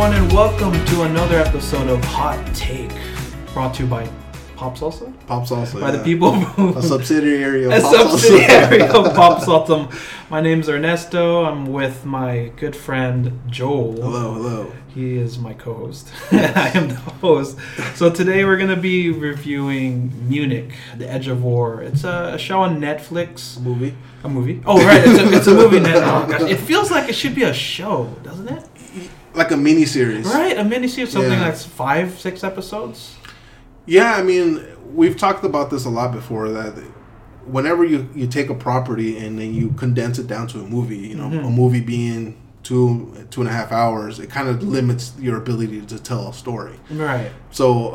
everyone, and welcome to another episode of Hot Take, brought to you by Pop Salsa, Pop salsa. by the people who A subsidiary of a Pop Salsa. subsidiary of Pop Salsa. My name's Ernesto. I'm with my good friend Joel. Hello, hello. He is my co-host. I am the host. So today we're gonna be reviewing Munich: The Edge of War. It's a, a show on Netflix. Movie. A movie? Oh, right. It's a, it's a movie. Net- oh, gosh. It feels like it should be a show, doesn't it? Like a mini series. Right, a mini series, something Yeah. that's five, six episodes. Yeah, I mean, we've talked about this a lot before that whenever you, you take a property and then you condense it down to a movie, you know, Mhm. a movie being two two and a half hours, it kind of limits your ability to tell a story. Right. So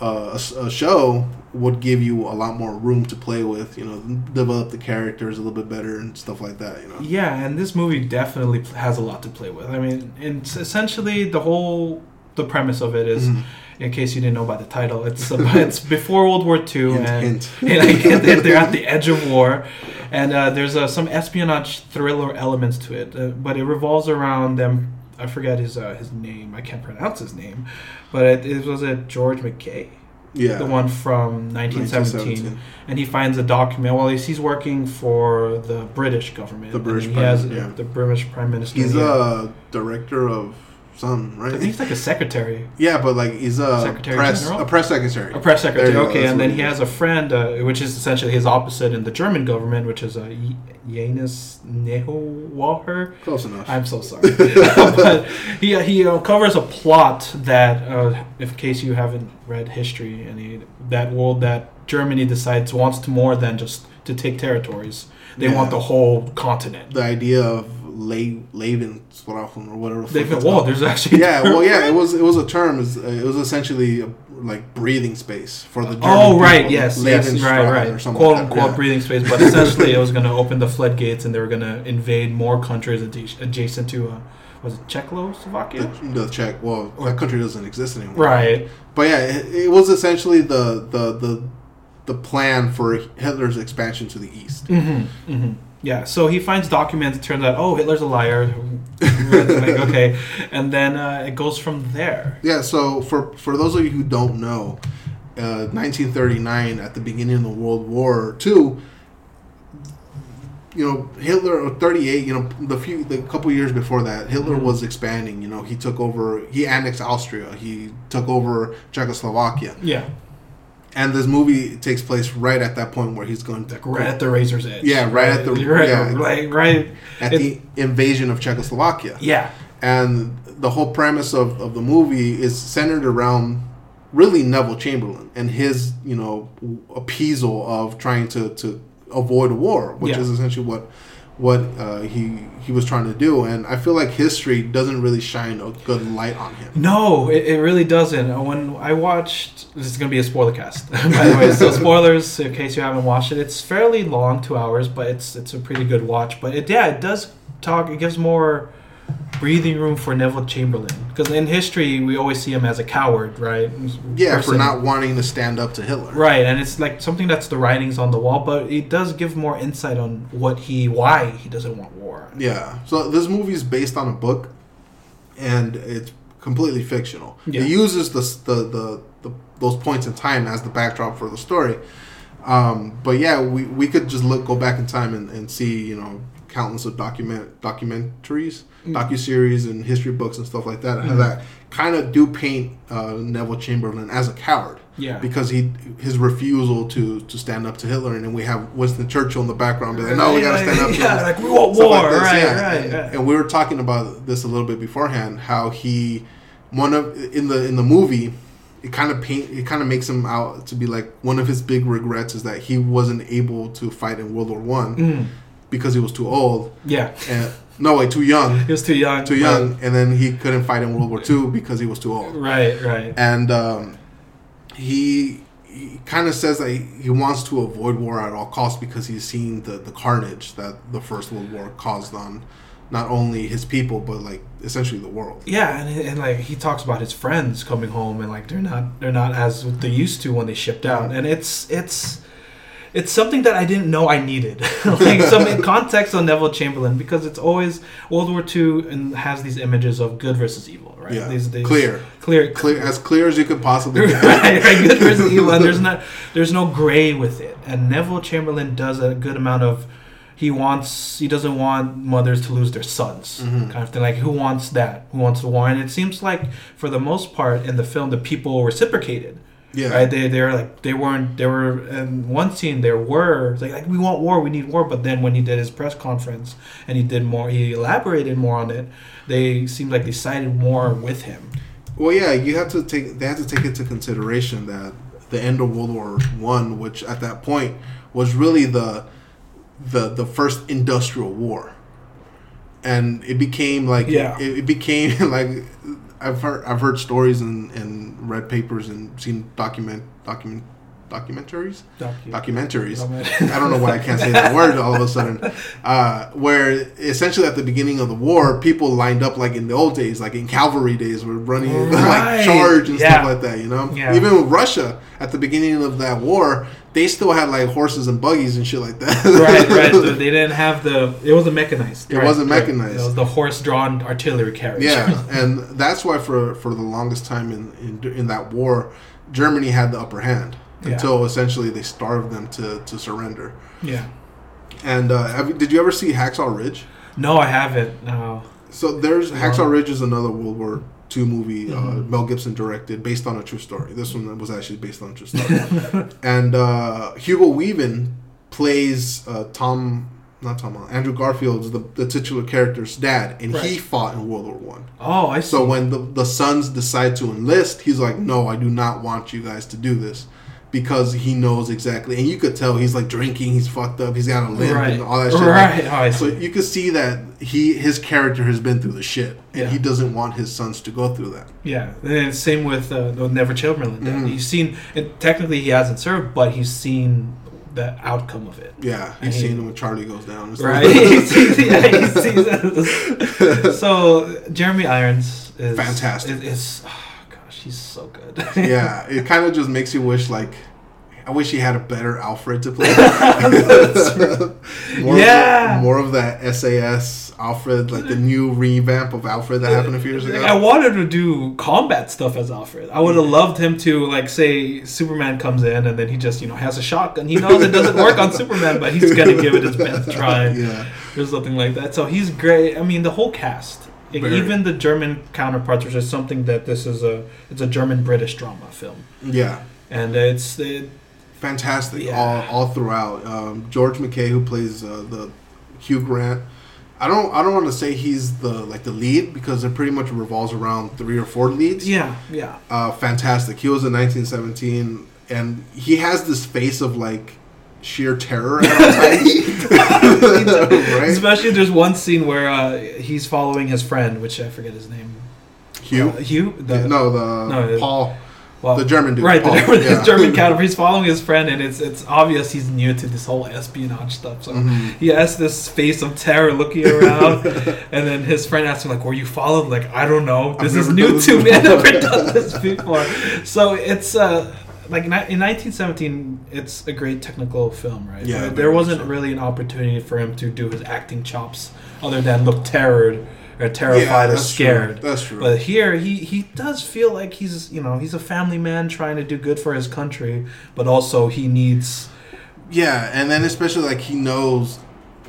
uh, uh, a, a show would give you a lot more room to play with, you know, develop the characters a little bit better and stuff like that, you know. Yeah, and this movie definitely has a lot to play with. I mean, it's essentially the whole the premise of it is, Mhm. in case you didn't know by the title, it's about, it's before World War II, Hint, and hint. Like, they're at the edge of war, and uh, there's uh, some espionage thriller elements to it, uh, but it revolves around them. I forget his uh, his name. I can't pronounce his name, but it, it was it George MacKay, Yeah. the one from 1917, 1917. and he finds a document. Well, he's, he's working for the British government. The British he Prime- has yeah. the British Prime Minister. He's a director of some, I think right? he's like a secretary, Yeah, but like he's a Secretary press General? a press secretary. a press secretary. Go, Okay, and then he is. has a friend, uh, which is essentially his opposite in the German government, which is a uh, Janus Nehowaher. Close enough. I'm so sorry, but he he uh, covers a plot that, uh, if in case you haven't read history, and he, that world that Germany decides wants to more than just to take territories. They Yeah. want the whole continent. the idea of Le- Lebensraum or whatever. the They fuck feel, it's whoa, called. there's actually yeah, well, yeah, it was it was a term. It was, uh, it was essentially a, like breathing space for the German Oh right, people. yes, yes, right, right. or something Quote like that, unquote yeah. breathing space, but essentially it was going to open the floodgates and they were going to invade more countries adjacent to, uh, was it Czechoslovakia? The, the Czech. Well, that country doesn't exist anymore. Right. But yeah, it, it was essentially the the the the plan for Hitler's expansion to the east. Mm-hmm. Mm-hmm. Yeah. So he finds documents. It turns out, oh, Hitler's a liar. like, okay, and then uh, it goes from there. Yeah, so for for those of you who don't know, uh, 1939 at the beginning of the World War II, you know Hitler or 38, you know the few the couple years before that, Hitler Mhm. was expanding. You know he took over, he annexed Austria, he took over Czechoslovakia, Yeah. And this movie takes place right at that point where he's going to Like right at the razor's edge. Yeah, right at the- right, yeah. right, right. at it- the invasion of Czechoslovakia. Yeah. and the whole premise of, of the movie is centered around really Neville Chamberlain and his you know appeasal of trying to, to avoid war, which Yeah. is essentially what what uh, he he was trying to do. And I feel like history doesn't really shine a good light on him. No, it, it really doesn't. When I watched, this is going to be a spoiler cast, by the way. So spoilers, in case you haven't watched it. It's fairly long, two hours, but it's it's a pretty good watch. But it, yeah, it does talk. It gives more breathing room for Neville Chamberlain because in history we always see him as a coward, right? Yeah, for not wanting to stand up to Hitler. Right, and it's like something that's the writings on the wall, but it does give more insight on what he, why he doesn't want war. Yeah. So this movie is based on a book, and it's completely fictional. Yeah. It uses the, the the the those points in time as the backdrop for the story. Um, but yeah, we, we could just look go back in time and, and see you know countless of document documentaries, Mm. docu series, and history books and stuff like that Mhm. that kind of do paint uh, Neville Chamberlain as a coward Yeah. because he his refusal to to stand up to Hitler, and then we have Winston Churchill in the background, be like, no, we gotta stand up. to Yeah, like we want war, like right, yeah. right, And, and we were talking about this a little bit beforehand. How he, one of in the in the movie, it kind of paint it kind of makes him out to be like one of his big regrets is that he wasn't able to fight in World War One Mm, because he was too old yeah, and no wait too young he was too young. too young and then he couldn't fight in World War II because he was too old Right, right. and um, he. He kind of says that he, he wants to avoid war at all costs because he's seen the, the carnage that the First World War caused on not only his people but like essentially the world. Yeah, and, and like he talks about his friends coming home and like they're not they're not as they used to when they shipped out, and it's it's it's something that I didn't know I needed. like some context on Neville Chamberlain because it's always World War II and has these images of good versus evil, right? Yeah. These, these Clear. clear, Clear as clear as you could possibly right, right, good versus evil, and there's not there's no gray with it. And Neville Chamberlain does a good amount of he wants he doesn't want mothers to lose their sons Mhm. kind of thing. Like who wants that? Who wants the war? And it seems like for the most part in the film the people reciprocated. Yeah. Right? They they're like they weren't they were in one scene there were like, like we want war, we need war, but then when he did his press conference and he did more he elaborated more on it, they seemed like they sided more with him. Well, yeah, you have to take. They have to take into consideration that the end of World War One, which at that point was really the the the first industrial war, and it became like Yeah. it, it became like I've heard I've heard stories and, and read papers and seen document document documentaries documentaries. I don't know why I can't say that word all of a sudden. Uh, where essentially at the beginning of the war, people lined up like in the old days, like in cavalry days, were running Right. like charge and Yeah. stuff like that. You know, Yeah. even with Russia at the beginning of that war, they still had like horses and buggies and shit like that. right, right. So they didn't have the. It wasn't mechanized. It Right, wasn't right. mechanized. It was the horse-drawn artillery carriage. yeah, and that's why for for the longest time in in, in that war, Germany had the upper hand Yeah. until essentially they starved them to to surrender. yeah. And uh, have, did you ever see Hacksaw Ridge? No, I haven't. No. So there's. Hacksaw Ridge is another World War II movie uh, Mhm. Mel Gibson directed based on a true story. This one was actually based on a true story. and uh, Hugo Weaving plays uh, Tom, not Tom, uh, Andrew Garfield's the, the titular character's dad, and he fought in World War One. Oh, I see. So when the the sons decide to enlist, he's like, "No, I do not want you guys to do this." Because he knows exactly, and you could tell he's like drinking, he's fucked up, he's got a limp, right, and all that shit. right. Oh, So you can see that he his character has been through the shit, and Yeah. he doesn't want his sons to go through that. Yeah, and same with uh, Neville Chamberlain. Mhm. He's seen. And technically, he hasn't served, but he's seen the outcome of it. Yeah, he's he- seen when Charlie goes down. Right. yeah, he sees. So Jeremy Irons is Fantastic. Is, is oh, gosh, he's so good. yeah, it kind of just makes you wish like. I wish he had a better Alfred to play. more Yeah. of more of that SAS Alfred, like the new revamp of Alfred that happened a few years ago. I wanted to do combat stuff as Alfred. I would have loved him to like say Superman comes in and then he just you know has a shotgun. He knows it doesn't work on Superman, but he's gonna give it his best try. yeah, or something like that. So he's great. I mean, the whole cast, Very. even the German counterparts, which is something that this is a it's a German British drama film, yeah, and it's it, fantastic Yeah. all all throughout. Um, George MacKay, who plays uh, the Hugh Grant. I don't I don't want to say he's the like the lead because it pretty much revolves around three or four leads. yeah yeah uh, fantastic. He was in 1917, and he has this face of like sheer terror at all times. right? Especially there's one scene where uh, he's following his friend, which I forget his name. Hugh? Uh, Hugh. The, no, the No, Paul, well, the German dude. Right, Paul, the German, yeah. his German counterpart. He's following his friend, and it's it's obvious he's new to this whole espionage stuff. So Mhm. he has this face of terror looking around, and then his friend asks him like, "Were you followed?" Like, I don't know. This I've is new to me. I've never done this before. So it's uh like in 1917, it's a great technical film, right? Yeah, There- very there much wasn't so. really an opportunity for him to do his acting chops, other than look terrored or terrified or scared. True. That's true. But here, he he does feel like he's you know he's a family man trying to do good for his country, but also he needs yeah, and then especially like he knows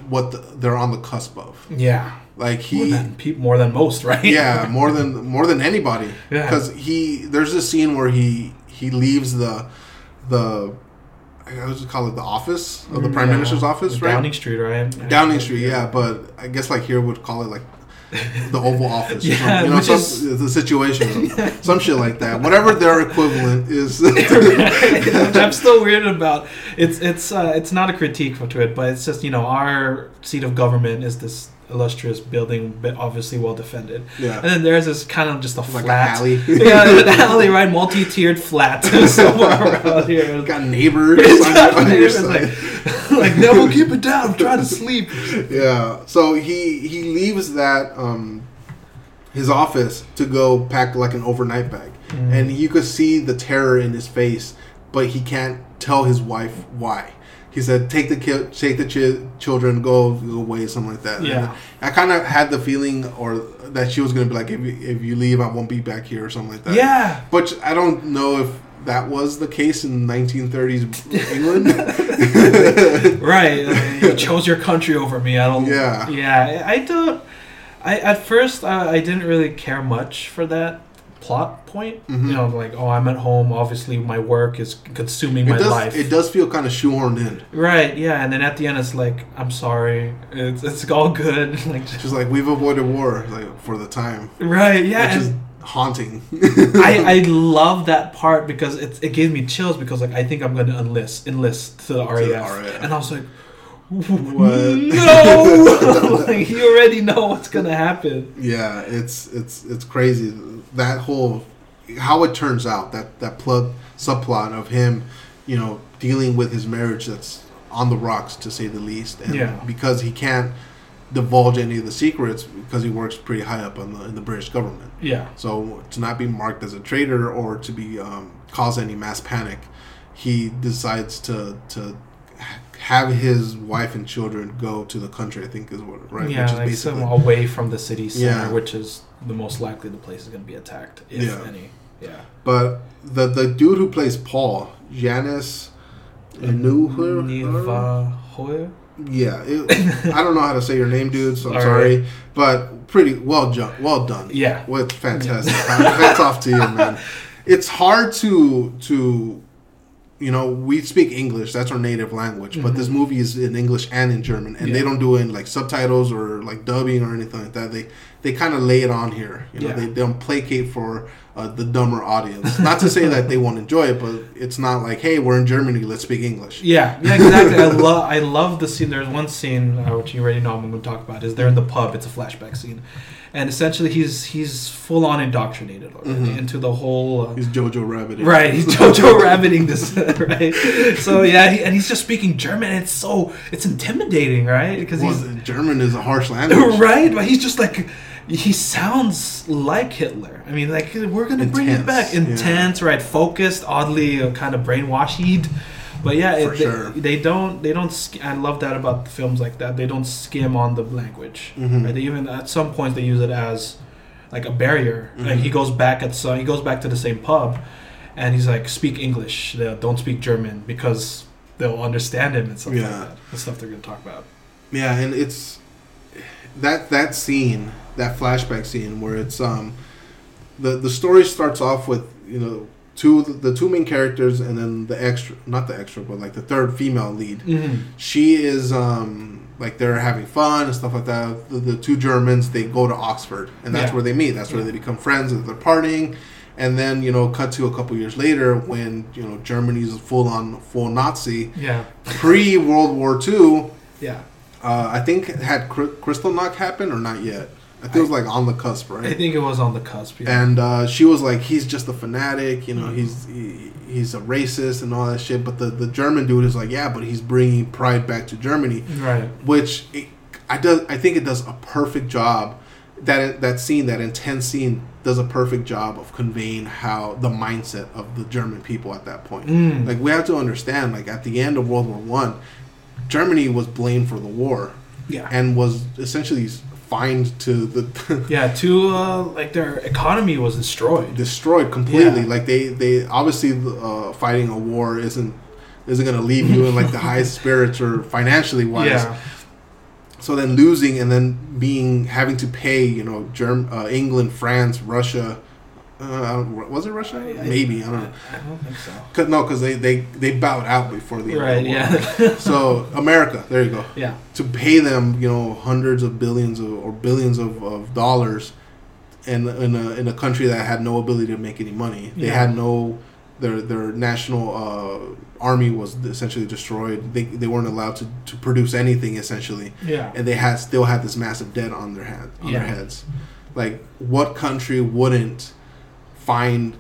what the, they're on the cusp of. yeah Like more he, than peop more than most, right? yeah, more than more than anybody. Yeah. Because he, there's a scene where he he leaves the the I would just call it the office of the prime Yeah. minister's office, right? Downing Street, right? Downing Street, yeah, but I guess like here would call it like the Oval Office. or Yeah, something. you know, some, is- the situation, room, some shit like that. Whatever their equivalent is. Which I'm still weird about. It's it's uh, it's not a critique to it, but it's just you know our seat of government is this illustrious building, but obviously well defended. yeah, And then there's this kind of just a like flat alley. yeah, an alley, right? Multi-tiered flat somewhere around here. Got neighbors on, on neighbors, like, like Neville, keep it down. I'm trying to sleep. Yeah. So he he leaves that um his office to go pack like an overnight bag, Mm. and you could see the terror in his face, but he can't tell his wife why. He said, "Take the ki- take the chi- children, go, go away," something like that. Yeah. And I kind of had the feeling, or that she was gonna be like, "If you, if you leave, I won't be back here," or something like that. Yeah. But I don't know if that was the case in 1930s England. right. uh, you chose your country over me. I don't. Yeah. Yeah. I don't. I at first I, I didn't really care much for that plot point. Mhm. You know, like oh, I'm at home. Obviously, my work is consuming It my does. life. It does feel kind of shoehorned in. Right. Yeah. And then at the end, it's like I'm sorry. It's it's all good. like She's like, "We've avoided war like for the time," right. Yeah. which is haunting. I, I love that part because it, it gave me chills because like I think I'm gonna enlist enlist to the RAF, RAF. and I was like, What? no, like you already know what's gonna happen. Yeah, it's it's it's crazy. That whole how it turns out that that plot subplot of him, you know, dealing with his marriage that's on the rocks to say the least, and Yeah. because he can't divulge any of the secrets because he works pretty high up in the in the British government. Yeah, So to not be marked as a traitor or to be um, cause any mass panic, he decides to to have his wife and children go to the country. I think is what right. yeah, like some away from the city center, Yeah. which is the most likely the place is gonna be attacked, if Yeah. any. Yeah, But the the dude who plays Paul, Janis Newher, yeah, it, I don't know how to say your name, dude. So I'm All sorry, but pretty well done. Well done. Yeah. with fantastic. Hats off to you, man. It's hard to to you know we speak English. That's our native language. But this movie is in English and in German, and they Mm-hmm. Don't do it in like subtitles or like dubbing or anything like that. They they kind of lay it on here. You know, Yeah. they, they don't placate for uh, the dumber audience. Not to say that they won't enjoy it, but it's not like, hey, we're in Germany, let's speak English. Yeah, yeah, exactly. I love, I love the scene. There's one scene uh, which you already know I'm going to talk about. Is they're in the pub. It's a flashback scene, and essentially he's he's full on indoctrinated already Mhm. into the whole. Uh, He's Jojo Rabbit. Right, he's Jojo rabbiting this, right? So yeah, he, and he's just speaking German. It's so it's intimidating, right? Because Well, he's German is a harsh language. right, but he's just like he sounds like Hitler. I mean, like we're gonna bring it back, Intense, yeah. right? Focused, oddly uh, kind of brainwashed. But yeah, it, sure. they, they don't they don't. Sk- I love that about films like that. They don't skim on the language. Mhm. Right? They even at some point they use it as like a barrier. Like Mhm. he goes back at so he goes back to the same pub, and he's like, speak English. They'll, don't speak German because they'll understand him and stuff Yeah. like that. The stuff they're gonna talk about. Yeah, and it's that that scene, that flashback scene where it's um the the story starts off with you know two the two main characters and then the extra not the extra but like the third female lead. Mm-hmm. She is um like they're having fun and stuff like that. The, the two Germans they go to Oxford and that's Yeah. where they meet. That's where Yeah. they become friends and they're partying. And then you know, cut to a couple years later when you know Germany's full on full Nazi Yeah, pre World War II. yeah. Uh, I think had Cry- Kristallnacht happen or not yet. I think it was like on the cusp, right? I think it was on the cusp. Yeah. And uh, she was like, he's just a fanatic, you know, he's he, he's a racist and all that shit. But the, the German dude is like, yeah, but he's bringing pride back to Germany, right. which it, I does I think it does a perfect job. That that scene, that intense scene, does a perfect job of conveying how the mindset of the German people at that point. Mm. Like we have to understand, like at the end of World War One, Germany was blamed for the war yeah. and was essentially fined to the yeah. To uh, like their economy was destroyed. destroyed completely. Yeah. Like they they obviously uh, fighting a war isn't isn't going to leave you in like the highest spirits or financially wise. Yeah. So then losing and then being having to pay, you know, Germ- uh, England, France, Russia. Uh, was it Russia? Maybe I don't know. I don't think so. Cause, no, because they, they they bowed out before the end of Right. the war. Yeah. So America, there you go. yeah. to pay them, you know, hundreds of billions of, or billions of, of dollars, in in a in a country that had no ability to make any money. They Yeah. had no their their national uh, army was essentially destroyed. They, they weren't allowed to, to produce anything essentially, Yeah. and they had still had this massive debt on their head on Yeah. their heads. Like what country wouldn't find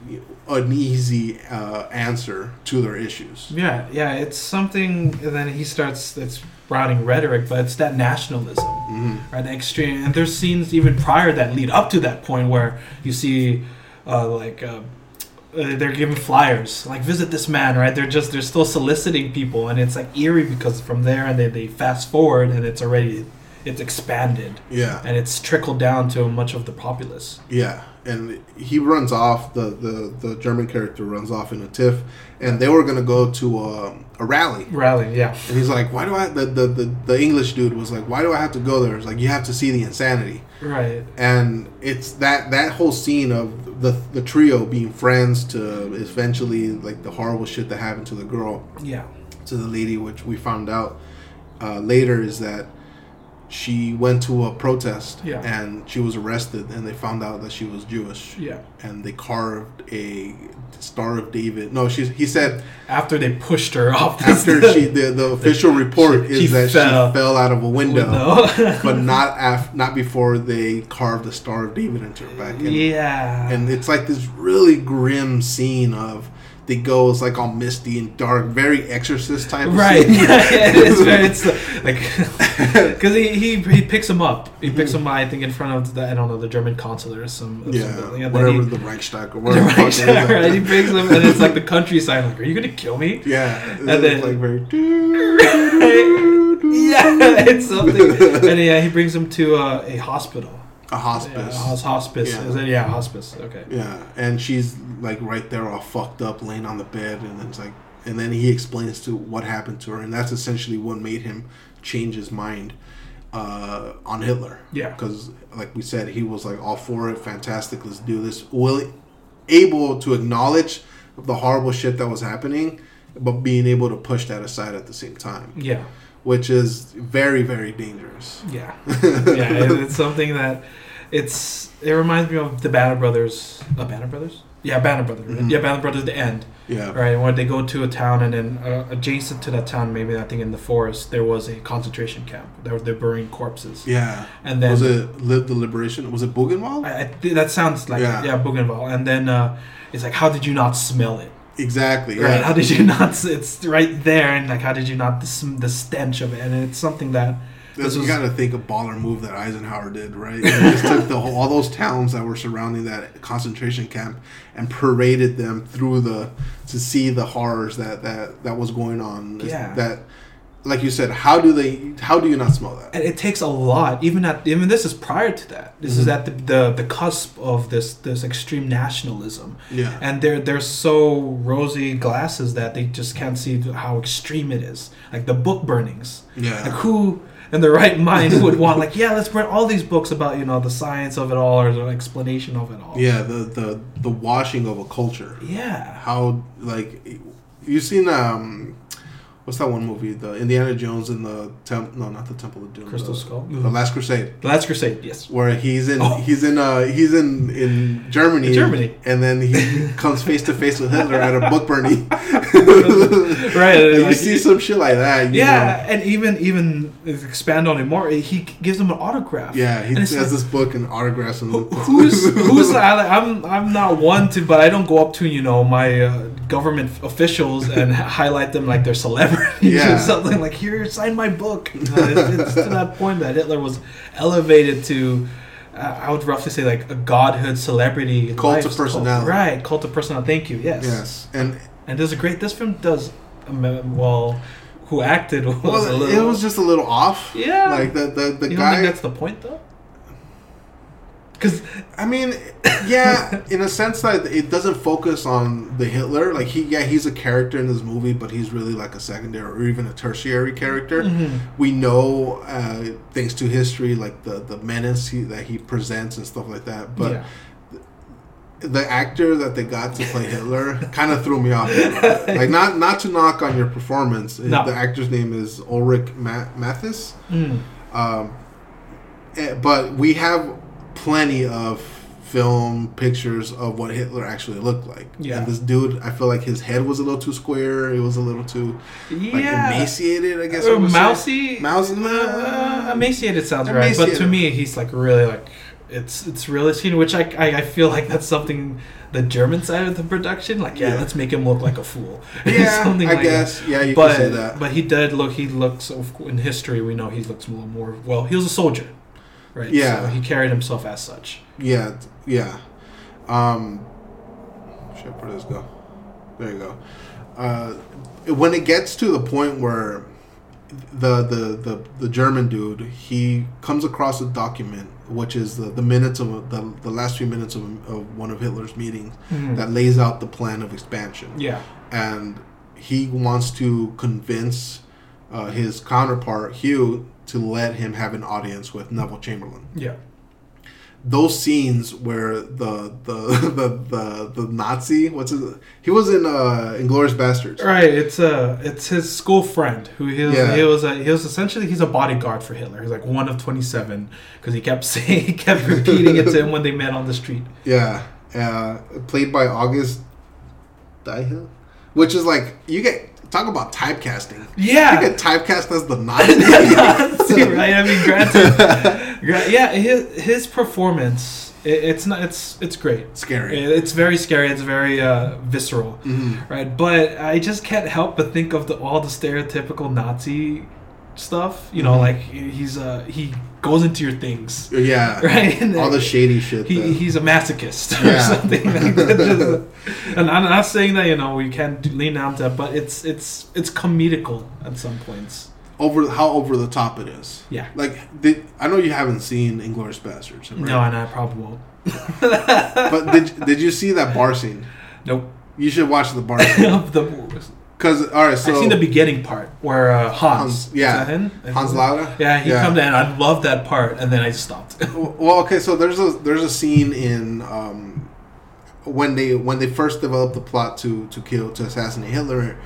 an easy uh, answer to their issues? Yeah, yeah, it's something. And then he starts. It's sprouting rhetoric, but it's that nationalism, hmm right? The extreme. And there's scenes even prior that lead up to that point where you see, uh, like, uh, uh, they're giving flyers like visit this man right they're just they're still soliciting people and it's like eerie because from there and they, they fast forward and it's already it's expanded Yeah. and it's trickled down to much of the populace Yeah, and he runs off. The, the, the German character runs off in a tiff, and they were gonna go to a, a rally, rally yeah and he's like, "Why do I?" The, the the the English dude was like, "Why do I have to go there?" It's like you have to see the insanity, right and it's that that whole scene of the the trio being friends to eventually like the horrible shit that happened to the girl yeah to the lady, which we found out uh, later is that she went to a protest Yeah. and she was arrested, and they found out that she was Jewish, yeah and they carved a Star of David. No, she's he said after they pushed her off after she the, the official report She- is she that fell. she fell out of a window. window. but not af- not before they carved the Star of David into her back. And, yeah and it's like this really grim scene of they go it's like all misty and dark, very Exorcist type. Right, scene. yeah, it's like because he, he he picks him up. He picks him, I think, in front of the I don't know the German consulate or some yeah, whatever he- the Reichstag or whatever. the fuck right, right, he brings him, and it's like the countryside. Like, are you gonna kill me? Yeah, And then- like very. Yeah, it's something. And yeah, he brings him to uh, a hospital. A Yeah, hospice. hos- hospice. Yeah. Is it? Yeah, hospice. Okay. Yeah, and she's like right there, all fucked up, laying on the bed, and it's like, and then he explains to what happened to her, and that's essentially what made him change his mind uh, on Hitler. Yeah. because like we said, he was like all for it, fantastic, let's do this, will able to acknowledge the horrible shit that was happening, but being able to push that aside at the same time, Yeah. which is very, very dangerous. Yeah. yeah. it- It's something that it's. It reminds me of the Band of Brothers. Uh, Band of Brothers. Yeah, Band of Brothers. right? Mhm. Yeah, Band of Brothers. The end. Yeah, Right, when they go to a town, and then uh, adjacent to that town, maybe I think in the forest, there was a concentration camp. There were they're burying corpses, yeah. and then was it the Liberation? Was it Buchenwald? I, I, th- that sounds like Yeah. yeah, Buchenwald. And then uh, it's like, how did you not smell it? Exactly. Right? Yeah. How did you not? It's right there, and like, how did you not the, the stench of it? And it's something that This This you was- got to think a baller move that Eisenhower did, right? He just took the whole, all those towns that were surrounding that concentration camp and paraded them through the to see the horrors that that that was going on. Yeah. That, like you said, how do they? How do you not smell that? and it takes a lot. Even at even this is prior to that. This is Mhm. at the, the the cusp of this this extreme nationalism. Yeah. and they're they're so rosy glasses that they just can't see how extreme it is. Like the book burnings. Yeah. Like who in their right mind would want like yeah let's burn all these books about you know the science of it all or the explanation of it all. Yeah. The the the washing of a culture. Yeah. How like you seen um. What's that one movie? The Indiana Jones and the temp? No, not the Temple of Doom. Crystal the, Skull? The Last Crusade. The Last Crusade. Yes. where he's in Oh. he's in uh he's in in Germany In Germany. and then he comes face to face with Hitler at a book burning Right. And you like, see some shit like that you yeah, and even even expand on it more. He gives them an autograph. yeah he has like- this book and autographs and Who- who's who's I, I'm I'm not one to, but I don't go up to you know my uh, government officials and highlight them like they're celebrities Yeah. or something. Like here, sign my book. You know, it's, it's to that point that Hitler was elevated to. Uh, I would roughly say like a godhood celebrity. Cult of personality. right? Cult of personality. Thank you. Yes. yes and And there's a great. This film does. um, Well, who acted was well, a it was just a little off Yeah. like the the, the you guy think that's the point though? Because I mean, yeah, in a sense that it doesn't focus on the Hitler. Like he, yeah, he's a character in this movie, but he's really like a secondary or even a tertiary character. Mhm. We know, uh, thanks to history, like the the menace he, that he presents and stuff like that. But yeah. the actor that they got to play Hitler kind of threw me off. a little bit. Like not not to knock on your performance. No. The actor's name is Ulrich Ma- Matthes. Mm. Um, eh, but we have plenty of film pictures of what Hitler actually looked like. Yeah. And this dude, I feel like his head was a little too square. It was a little too like yeah. emaciated. I guess. Uh, would mousy. Mousy? Uh, emaciated sounds right, but to me, he's like really like it's it's really seen, which I, I I feel like that's something the German side of the production. Like, yeah, Yeah. let's make him look like a fool. Yeah, Something I like guess. Yeah, you But can say that. but he did look. He looks in history. We know he looks a little more. Well, he was a soldier, right? Yeah. So he carried himself as such. Yeah, yeah. Um, Shit, where does this go? There you go. Uh, when it gets to the point where the, the the the German dude he comes across a document which is the, the minutes of the, the last few minutes of, of one of Hitler's meetings Mhm. that lays out the plan of expansion Yeah. and he wants to convince uh, his counterpart Hugh to let him have an audience with Neville Chamberlain. Yeah. Those scenes where the the the the, the Nazi what's his he was in uh Inglourious Basterds. Right. It's uh it's his school friend who he was. Yeah. He was. A, he was essentially he's a bodyguard for Hitler. He's like one of twenty seven because he kept saying he kept repeating it to him when they met on the street. Yeah, uh, played by August Diehl, which is like you get talk about typecasting. Yeah. You get typecast as the Nazi. right. I mean, granted, yeah, his, his performance, it, it's not, it's, it's great. Scary. It- It's very scary. It's very uh, visceral, Mhm. right? But I just can't help but think of the all the stereotypical Nazi stuff. You know, Mhm. like he's uh, he goes into your things, Yeah, right? And all the shady shit. he, that- he's a masochist or Yeah. something like that. And I'm not saying that you know we can't lean down to that, but it's it's it's comedical at some points. over how over the top it is. Yeah. Like, did, I know you haven't seen Inglourious Basterds, right? No, and I probably won't. But did did you see that bar scene? Nope. You should watch the bar scene. The, Because all right, so I've seen the beginning part where uh, Hans, Hans- yeah. is that him? Hans Landa. Yeah, he comes in. I love that part, and then I stopped. Well, okay, so there's a there's a scene in um, when they when they first developed the plot to to kill to assassinate Hitler.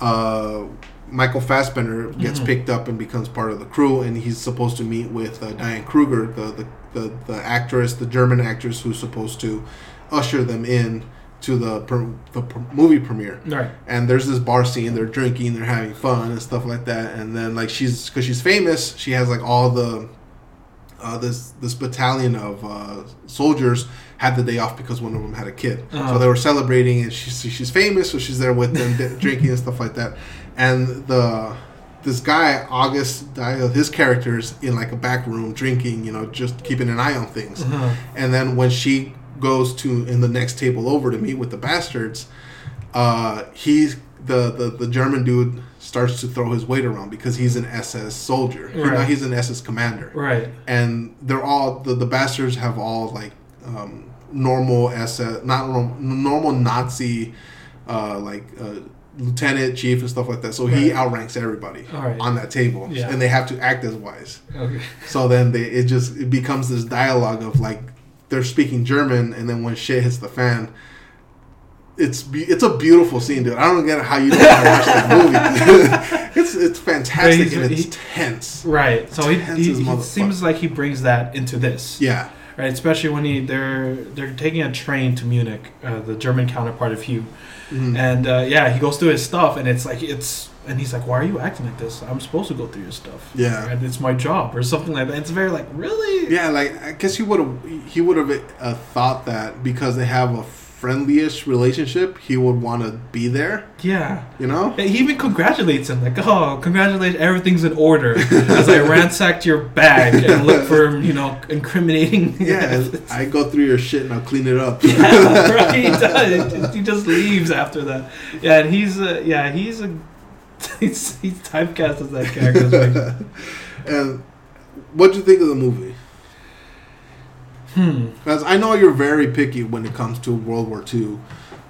Uh, Michael Fassbender gets Mhm. picked up and becomes part of the crew, and he's supposed to meet with uh, Diane Kruger, the, the, the the actress, the German actress who's supposed to usher them in to the per, the per, movie premiere right. and there's this bar scene they're drinking they're having fun and stuff like that and then like she's because she's famous she has like all the uh, this this battalion of uh, soldiers had the day off because one of them had a kid Uh-huh. so they were celebrating and she's she's famous so she's there with them drinking and stuff like that and the this guy August Diehl, his character's in like a back room drinking you know just keeping an eye on things Uh-huh. and then when she goes to in the next table over to meet with the bastards, uh, he's the, the the German dude starts to throw his weight around because he's an SS soldier. Right. he's an SS commander, Right. and they're all the, the bastards have all like um, normal SS, not norm- normal Nazi, uh, like. Uh, Lieutenant, chief, and stuff like that. So he outranks everybody right. on that table, Yeah. and they have to act as wise. Okay. So then they it just it becomes this dialogue of like they're speaking German, and then when shit hits the fan, it's be- it's a beautiful scene, dude. I don't get how you don't want to watch that movie. it's it's fantastic and it's he- tense. Right. So he, Tense he, he seems like he brings that into this. Yeah, Right. Especially when he they're they're taking a train to Munich, uh, the German counterpart of Hugh, Mhm. and uh, yeah, he goes through his stuff, and it's like it's and he's like, "Why are you acting like this? I'm supposed to go through your stuff. Yeah. and it's my job or something like that." It's very like really. yeah. Like I guess he would have he would have uh, thought that because they have a friendly-ish relationship, he would want to be there. Yeah. You know? He even congratulates him, like, "Oh, congratulations, everything's in order." As I ransacked your bag and look for, you know, incriminating. Yeah, I go through your shit and I'll clean it up. yeah, right. He does. He just leaves after that. Yeah, and he's uh, yeah, he's a he's, he's typecast as that character. And what do you think of the movie? hmm. Because I know you're very picky when it comes to World War II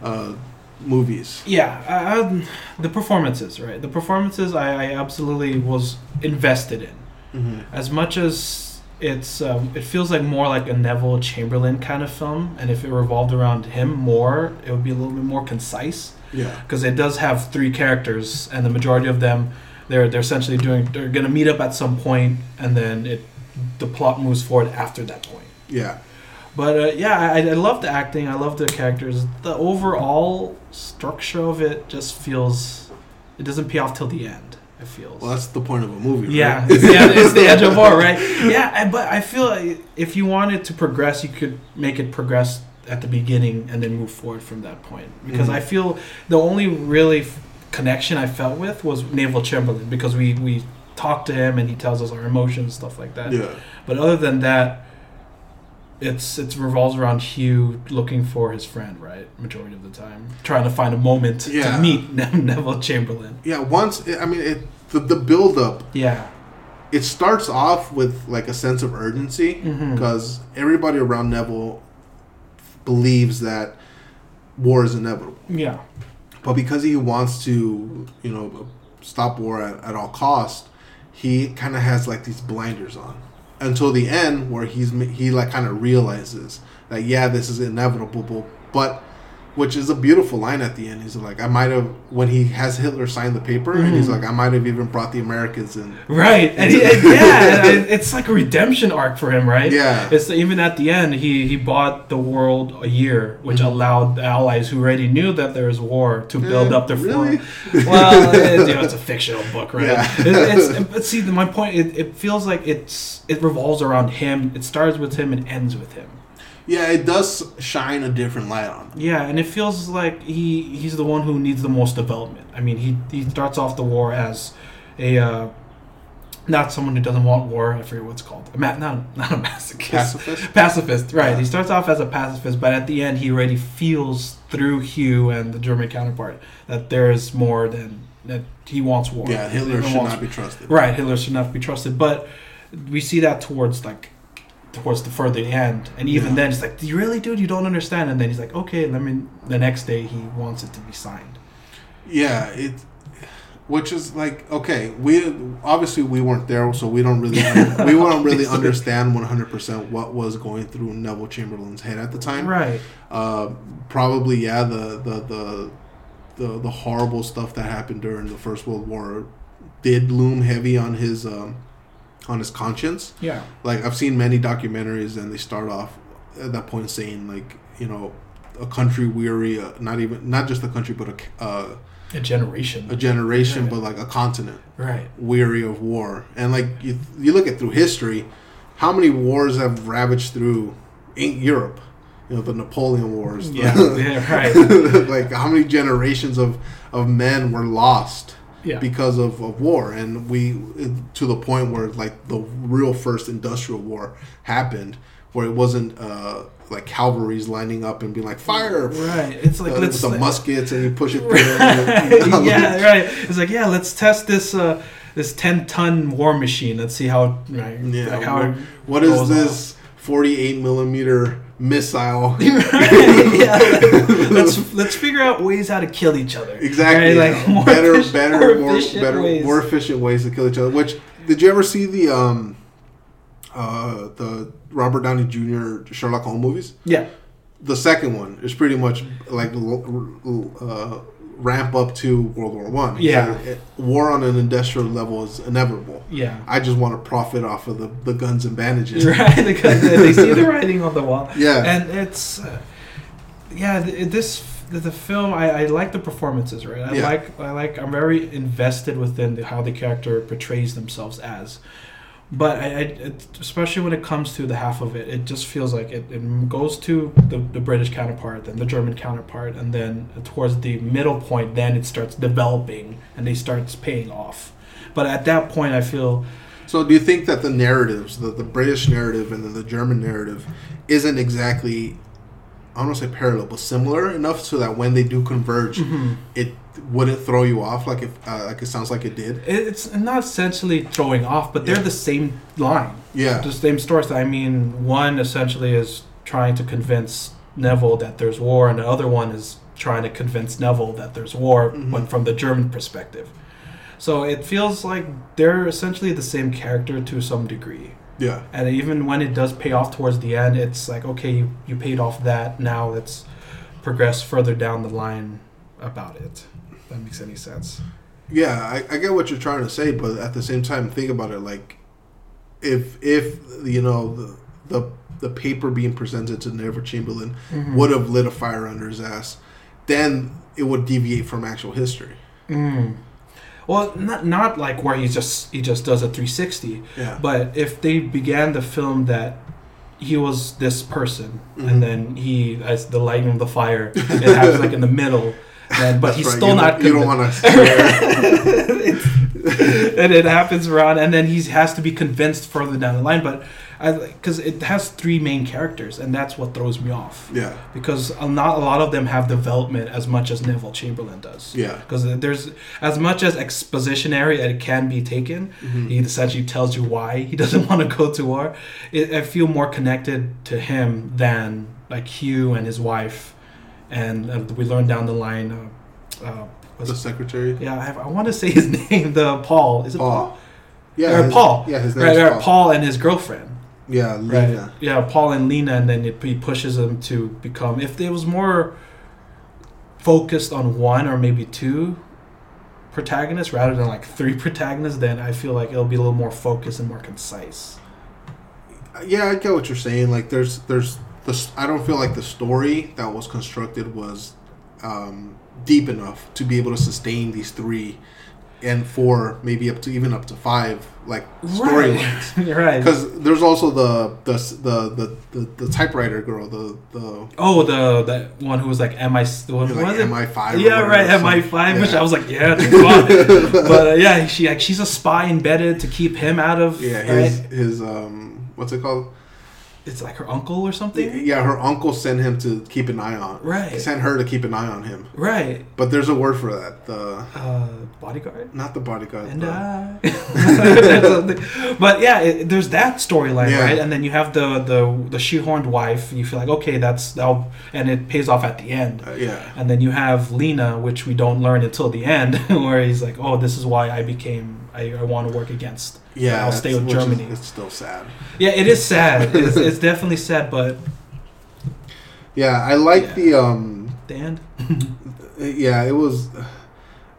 uh, movies. Yeah, I, I, the performances, right? The performances, I, I absolutely was invested in. Mm-hmm. As much as it's, um, it feels like more like a Neville Chamberlain kind of film, and if it revolved around him more, it would be a little bit more concise. Yeah. because it does have three characters, and the majority of them, they're they're essentially doing they're gonna meet up at some point, and then it the plot moves forward after that point. Yeah. But uh, yeah, I, I love the acting. I love the characters. The overall structure of it just feels it doesn't pay off till the end. It feels. Well, that's the point of a movie. yeah, it's the, it's the edge of war, right? Yeah, but I feel like if you wanted to progress, you could make it progress at the beginning and then move forward from that point. Because Mhm. I feel the only really f- connection I felt with was Neville Chamberlain because we we talked to him and he tells us our emotions stuff like that. yeah. But other than that, it's it revolves around Hugh looking for his friend, right? Majority of the time, trying to find a moment Yeah. to meet Neville Chamberlain. Yeah, once I mean it, the the build up. Yeah. It starts off with like a sense of urgency because everybody around Neville believes that war is inevitable. Yeah. But because he wants to, you know, stop war at, at all cost, he kind of has like these blinders on until the end, where he's he like kind of realizes that yeah, this is inevitable, but which is a beautiful line at the end. He's like, I might have when he has Hitler sign the paper, and he's Mhm. like, I might have even brought the Americans in. Right, and, he, and yeah, and it's like a redemption arc for him, right? Yeah. It's even at the end, he he bought the world a year, which Mhm. allowed the allies who already knew that there was war to build Eh, up their really? force. Well, it, you know, it's a fictional book, right? Yeah. It's, it's, but see, my point, it, it feels like it's it revolves around him. It starts with him and ends with him. Yeah, it does shine a different light on. him. Yeah, and it feels like he he's the one who needs the most development. I mean, he he starts off the war as a uh, not someone who doesn't want war. I forget what's called. A ma- not not a masochist. Pacifist. Pacifist, right? Yeah. He starts off as a pacifist, but at the end, he already feels through Hugh and the German counterpart that there is more than that. He wants war. Yeah, Hitler He should not be trusted. Right, Hitler should not be trusted. But we see that towards like towards the further end, and even Yeah. then, it's like, "Do you really, dude? You don't understand." And then he's like, "Okay, let me." The next day, he wants it to be signed. Yeah, it, which is like okay. We obviously we weren't there, so we don't really we don't really understand one hundred percent what was going through Neville Chamberlain's head at the time. Right. Uh, probably yeah. The the the the the horrible stuff that happened during the First World War did loom heavy on his um, on his conscience. Yeah. Like I've seen many documentaries, and they start off at that point saying like you know a country weary, uh, not even not just a country, but a uh, A generation. a generation, Right. but like a continent right. weary of war. And like you, you look at through history, how many wars have ravaged through in Europe? You know, the Napoleon Wars. Yeah. yeah. Right. like how many generations of of men were lost Yeah. because of, of war and we to the point where like the real first industrial war happened where it wasn't uh like cavalry's lining up and being like fire Right. It's like uh, let's with the muskets and you push it through Right. yeah, right. It's like, yeah, let's test this uh this 10 ton war machine. Let's see how right, Yeah, like how it What is this 48 millimeter missile? yeah, let's let's figure out ways how to kill each other. Exactly. Right? Like more better, efficient- better, more more, efficient better, ways. more efficient ways to kill each other. Which did you ever see the um, uh, the Robert Downey Jr. Sherlock Holmes movies? Yeah. The second one is pretty much like uh, ramp up to World War One. Yeah. It- war on an industrial level is inevitable. Yeah. I just want to profit off of the, the guns and bandages. Right, because they see the writing on the wall. Yeah. and it's uh, yeah. This the, the film, I, I like the performances. Right, I Yeah. like I like. I'm very invested within the, how the character portrays themselves as. But I, I it, especially when it comes to the half of it, it just feels like it, it goes to the, the British counterpart, then the German counterpart, and then towards the middle point, then it starts developing and they starts paying off. But at that point, I feel So, do you think that the narratives, the, the British narrative and then the German narrative, isn't exactly, I don't want to say parallel, but similar enough so that when they do converge, mm-hmm. it wouldn't throw you off like if uh, like it sounds like it did? it's not essentially throwing off, but they're Yeah. the same line. Yeah, the same stories. I mean, one essentially is trying to convince Neville that there's war, and the other one is trying to convince Neville that there's war, Mhm. but from the German perspective. So it feels like they're essentially the same character to some degree. yeah, And even when it does pay off towards the end, it's like, okay, you, you paid off that. Now let's progress further down the line about it. That makes any sense. yeah. I, I get what you're trying to say, but at the same time, think about it. Like, if if you know the the, the paper being presented to Neville Chamberlain Mm-hmm. would have lit a fire under his ass, then it would deviate from actual history. Mm. Well, not not like where he just he just does a 360. Yeah, But if they began the film that he was this person, Mhm. and then he, as the lighting of the fire, it happens like in the middle, then but he's right. still you not. Don't, you don't want to. and it happens around, and then he has to be convinced further down the line. But I because it has three main characters, and that's what throws me off. Yeah. Because not a lot of them have development as much as Neville Chamberlain does. Yeah. Because there's as much as expositionary it can be taken, Mhm. he essentially tells you why he doesn't want to go to war. It, I feel more connected to him than like Hugh and his wife, and uh, we learned down the line. Uh, uh, was The secretary. yeah, I, have, I want to say his name. The Paul is it Paul? Paul. Yeah. Or his- Paul. Yeah, his name Right, Paul. Paul and his girlfriend. Yeah, Right. Yeah, Paul and Lena, and then it, he pushes them to become. If it was more focused on one or maybe two protagonists rather than like three protagonists, then I feel like it'll be a little more focused and more concise. Yeah, I get what you're saying. Like, there's, there's the. I don't feel like the story that was constructed was um, deep enough to be able to sustain these three and four, maybe up to even up to five, like storylines. Right. Because there's also the the, the the the the typeuwriter girl, the the Oh, the that one who was like MI. The one, like was it? MI five. Yeah, right, MI five. Which I was like, yeah, but uh, yeah, she like she's a spy embedded to keep him out of. Yeah, right? his his um, what's it called? It's like her uncle or something. Yeah, her uncle sent him to keep an eye on. Right. Sent her to keep an eye on him. Right. But there's a word for that. The Uh, bodyguard. not the bodyguard. And the- I. but yeah, it, there's that storyline, Yeah. right? And then you have the the the shoehorned wife. You feel like okay, that's that, and it pays off at the end. uh, yeah. And then you have Lena, which we don't learn until the end, where he's like, "Oh, this is why I became. I, I want to work against. Yeah. I'll stay with which is- Germany." it's still sad. Yeah, it is sad. It's, it's definitely sad, but Yeah, I like Yeah. the um. the end. Yeah, it was.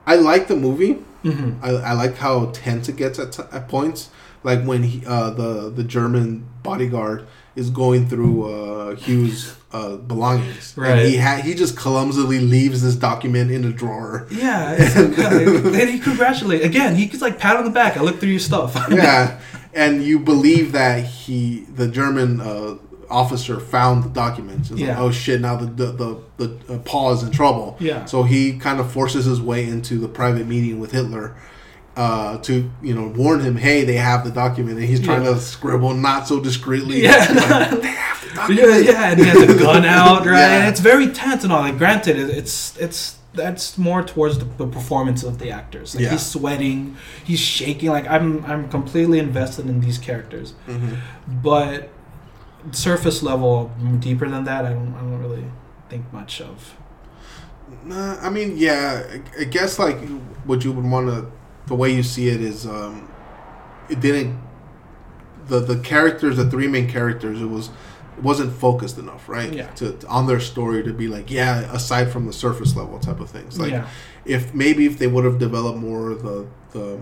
I like the movie. hmm I, I like how tense it gets at, t- at points. Like when he, uh, the the German bodyguard is going through uh, Hugh's uh, belongings, Right. and he ha- he just clumsily leaves this document in a drawer. Yeah, and he congratulates again. He He's like pat on the back. I looked through your stuff. yeah, and you believe that he, the German uh, officer, found the documents. It's like, Yeah. oh shit! Now the the the, the uh, Paul is in trouble. Yeah. So he kind of forces his way into the private meeting with Hitler. Uh, to you know, warn him, hey, they have the document, and he's trying Yeah. to scribble not so discreetly. Yeah. like, they have the document. Yeah, yeah, and he has a gun out, right? Yeah. And it's very tense and all. Like, granted, it's it's that's more towards the, the performance of the actors. Like, Yeah. he's sweating, he's shaking. Like, I'm I'm completely invested in these characters, Mhm. but surface level, deeper than that, I don't I don't really think much of. Nah, I mean, yeah, I, I guess like what you would want to, the way you see it is, um, it didn't. The the characters, the three main characters, it was it wasn't focused enough, right? Yeah. To, to- on their story to be like, yeah, aside from the surface level type of things, like yeah, if maybe if they would have developed more the the,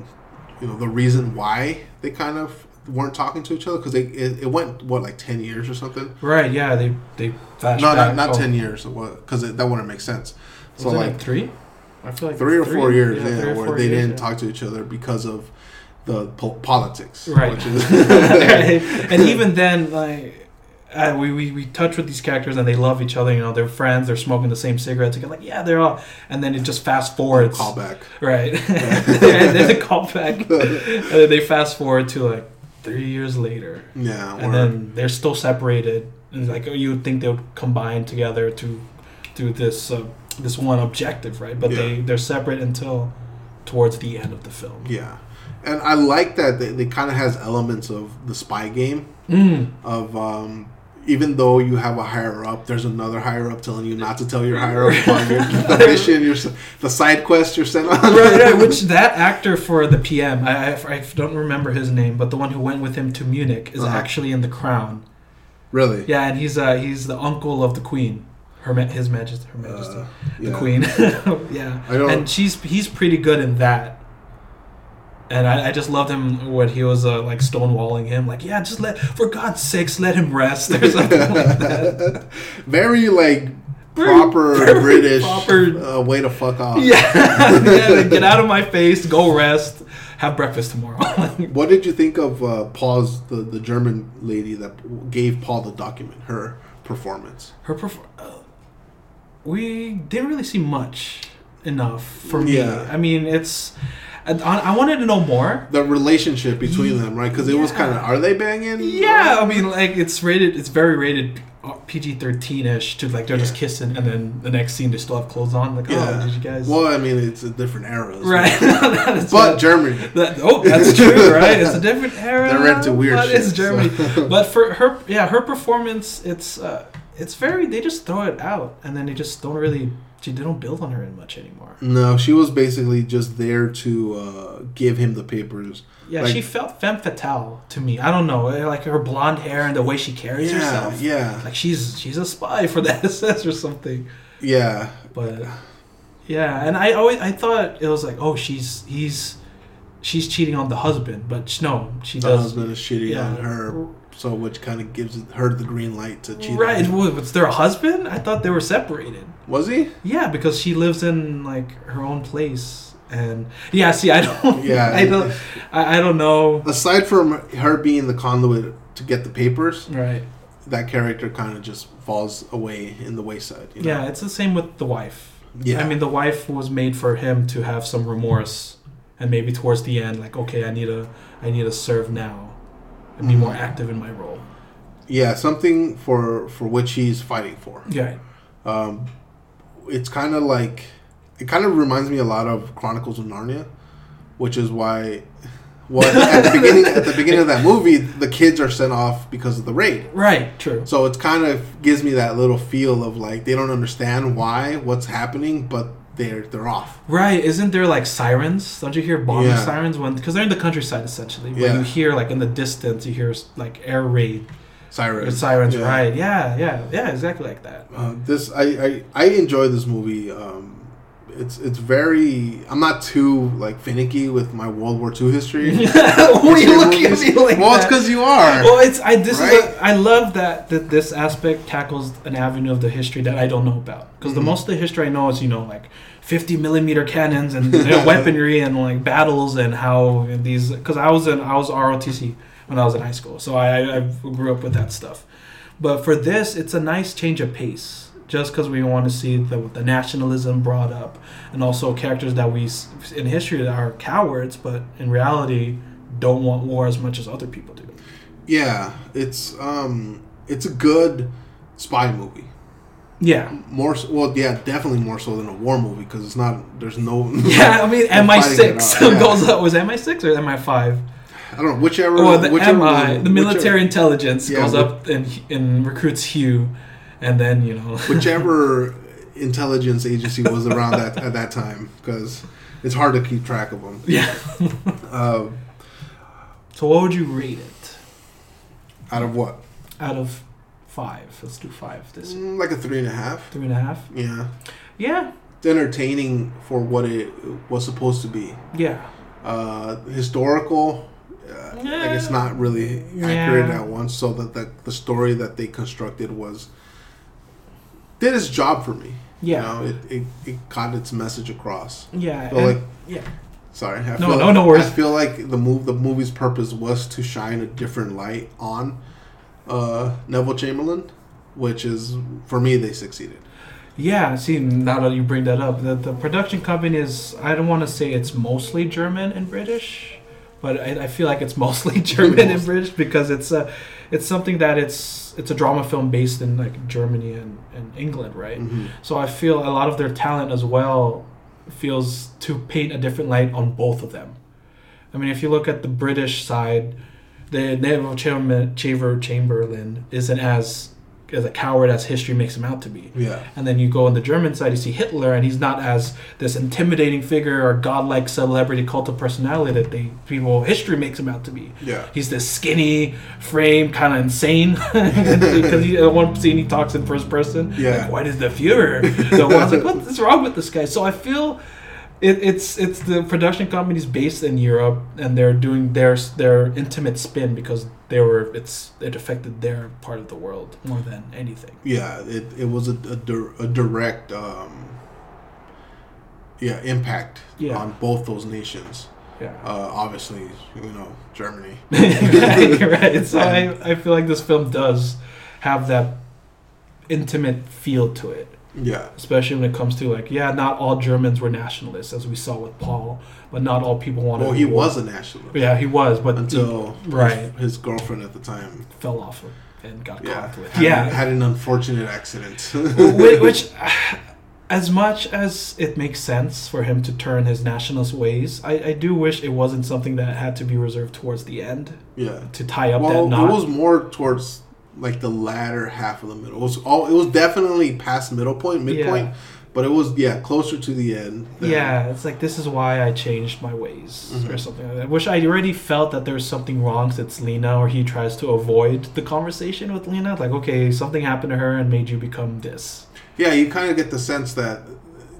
you know, the reason why they kind of weren't talking to each other because they it, it went what like ten years or something. right. Yeah, they they No, not, not Oh, ten years. Because that wouldn't make sense. So was it like like three? I feel like three or four years, yeah, three or where they years, didn't yeah. talk to each other because of the po- politics, Right. Which is, And even then, like, uh, we, we, we touch with these characters and they love each other. You know, they're friends. They're smoking the same cigarettes. You're like, yeah, they're all. And then it just fast forwards. callback. Right. and then the callback. and then they fast forward to like three years later, Yeah, and then they're still separated. And like you would think they would combine together to do this uh, this one objective, right? But they Yeah. they're separate until towards the end of the film. yeah, and I like that they, they kind of has elements of the spy game Mm. of um, even though you have a higher up, there's another higher up telling you not to tell your higher up on your the mission, your the side quest you're sent on. right, right. Which that actor for the PM, I, I, I don't remember his name, but the one who went with him to Munich is Uh-huh. actually in The Crown. really? Yeah, and he's uh he's the uncle of the Queen, her Ma- his Majesty, her Majesty, Uh, the yeah. Queen. yeah, I don't- and she's he's pretty good in that. And I, I just loved him when he was uh, like stonewalling him, like, yeah, just let for God's sakes let him rest or something like that. Very like proper very British proper- Uh, way to fuck off. Yeah, yeah, like, get out of my face, go rest, have breakfast tomorrow. What did you think of uh, Paul's the, the German lady that gave Paul the document? Her performance. her perf- uh, we didn't really see much enough for me Yeah. i mean it's I, I wanted to know more. the relationship between them, right? Because it was kind of are they banging? Yeah, I mean, like it's rated. It's very rated PG thirteen ish to like they're just kissing, and then the next scene they still have clothes on. Like, Yeah. oh, did you guys? Well, I mean, it's a different era, right. But what- Germany, that, oh, that's true, right? It's a different era. they're into weird but shit. It's Germany. so- but for her, yeah, her performance, it's uh, it's very. They just throw it out, and then they just don't really. They don't build on her in much anymore. no, she was basically just there to uh, give him the papers. Yeah, Like- she felt femme fatale to me. I don't know, eh, like her blonde hair and the way she carries Yeah, herself. yeah, Like she's she's a spy for the SS or something. yeah. But yeah, and I always I thought it was like, oh, she's he's she's cheating on the husband, but no, she The does. husband is shitty yeah. on her, so which kind of gives her the green light to cheat. Right? On him. Was a husband? I thought they were separated. Was he? Yeah, because she lives in like her own place, and yeah. See, I don't. Yeah. I don't. I, I don't know. Aside from her being the conduit to get the papers, Right. that character kind of just falls away in the wayside. You know? Yeah, it's the same with the wife. Yeah. I mean, the wife was made for him to have some remorse, and maybe towards the end, like, okay, I need to, I need to serve now, and be more active in my role. yeah, something for for which he's fighting for. Yeah. Um, it's kind of like it kind of reminds me a lot of Chronicles of Narnia, which is why. Well, at the beginning, at the beginning of that movie, the kids are sent off because of the raid. Right. True. So it's kind of gives me that little feel of like they don't understand why what's happening, but they're they're off. Right. Isn't there like sirens? Don't you hear bombing Yeah. sirens when? Because they're in the countryside essentially. When Yeah. you hear like in the distance, you hear like air raid Sirens. sirens. Yeah. Right. Yeah. Yeah. Yeah. Exactly like that. Uh, this I, I I enjoy this movie. Um, it's it's very. I'm not too like finicky with my World War II history. Why are you looking at me like well, that? it's because you are. Well, it's I. This Right? is. A, I love that that this aspect tackles an avenue of the history that I don't know about. Because Mhm. the most of the history I know is you know like fifty millimeter cannons and weaponry and like battles and how these. Because I was in I was ROTC when I was in high school, so I I grew up with that stuff. But for this, it's a nice change of pace. Just because we want to see the, the nationalism brought up, and also characters that we in history that are cowards, but in reality don't want war as much as other people do. yeah, it's um, it's a good spy movie. Yeah. More so, well, yeah, definitely more so than a war movie because it's not. There's no. Yeah, I mean, MI six yeah. goes up. Was MI six or MI five? I don't know whichever. Well, the whichever MI, one- the military whichever- intelligence, Yeah, goes up and and recruits Hugh, and then you know. whichever intelligence agency was around that at that time because it's hard to keep track of them. yeah. Uh, So what would you rate it out of what? out of five? Let's do five. This Mm, like a three and a half. three and a half. Yeah, Yeah. it's entertaining for what it was supposed to be. Yeah. Uh, historical. Uh, like it's not really accurate Yeah. at once. So that the, the story that they constructed was did its job for me. Yeah. You know, it, it, it got its message across. Yeah. So like yeah. Sorry. I No, no, no worries. I feel like the move, the movie's purpose was to shine a different light on uh, Neville Chamberlain, which is for me they succeeded. Yeah, see, now that you bring that up, the, the production company is, I don't want to say it's mostly German and British, but I, I feel like it's mostly German and British because it's a, it's something that it's, it's a drama film based in like Germany and, and England, right? Mhm. So I feel a lot of their talent as well feels to paint a different light on both of them. I mean, if you look at the British side, the Neville Chamber- Chamberlain isn't as as a coward as history makes him out to be. Yeah. And then you go on the German side, you see Hitler, and he's not as this intimidating figure or godlike celebrity cult of personality that they people history makes him out to be. Yeah. He's this skinny frame, kind of insane. Because at one scene he talks in first person. Yeah. Like, what is the Fuhrer? So one's like, what's wrong with this guy? So I feel it, it's it's the production company's based in Europe, and they're doing their their intimate spin because they were it's it affected their part of the world more than anything. Yeah. It, it was a, a, dir- a direct um, yeah impact Yeah. on both those nations. Yeah. Uh, obviously, you know Germany. right, right. So I, I feel like this film does have that intimate feel to it. Yeah. especially when it comes to like, yeah, not all Germans were nationalists, as we saw with Paul, but not all people wanted. Well, he war. was a nationalist Yeah, he was, but until Right. his, girlfriend at the time. fell off and got Yeah. caught with. Had, Yeah, Had an unfortunate accident. Whi- which, as much as it makes sense for him to turn his nationalist ways, I, I do wish it wasn't something that had to be reserved towards the end yeah. to tie up Well, that it knot. was more towards like the latter half of the middle. It was all. It was definitely past middle point, midpoint, Yeah. but it was yeah closer to the end. yeah, it's like this is why I changed my ways or Mhm. something like that. Which I already felt that there's something wrong since Lena, or he tries to avoid the conversation with Lena. Like, okay, something happened to her and made you become this. yeah. You kind of get the sense that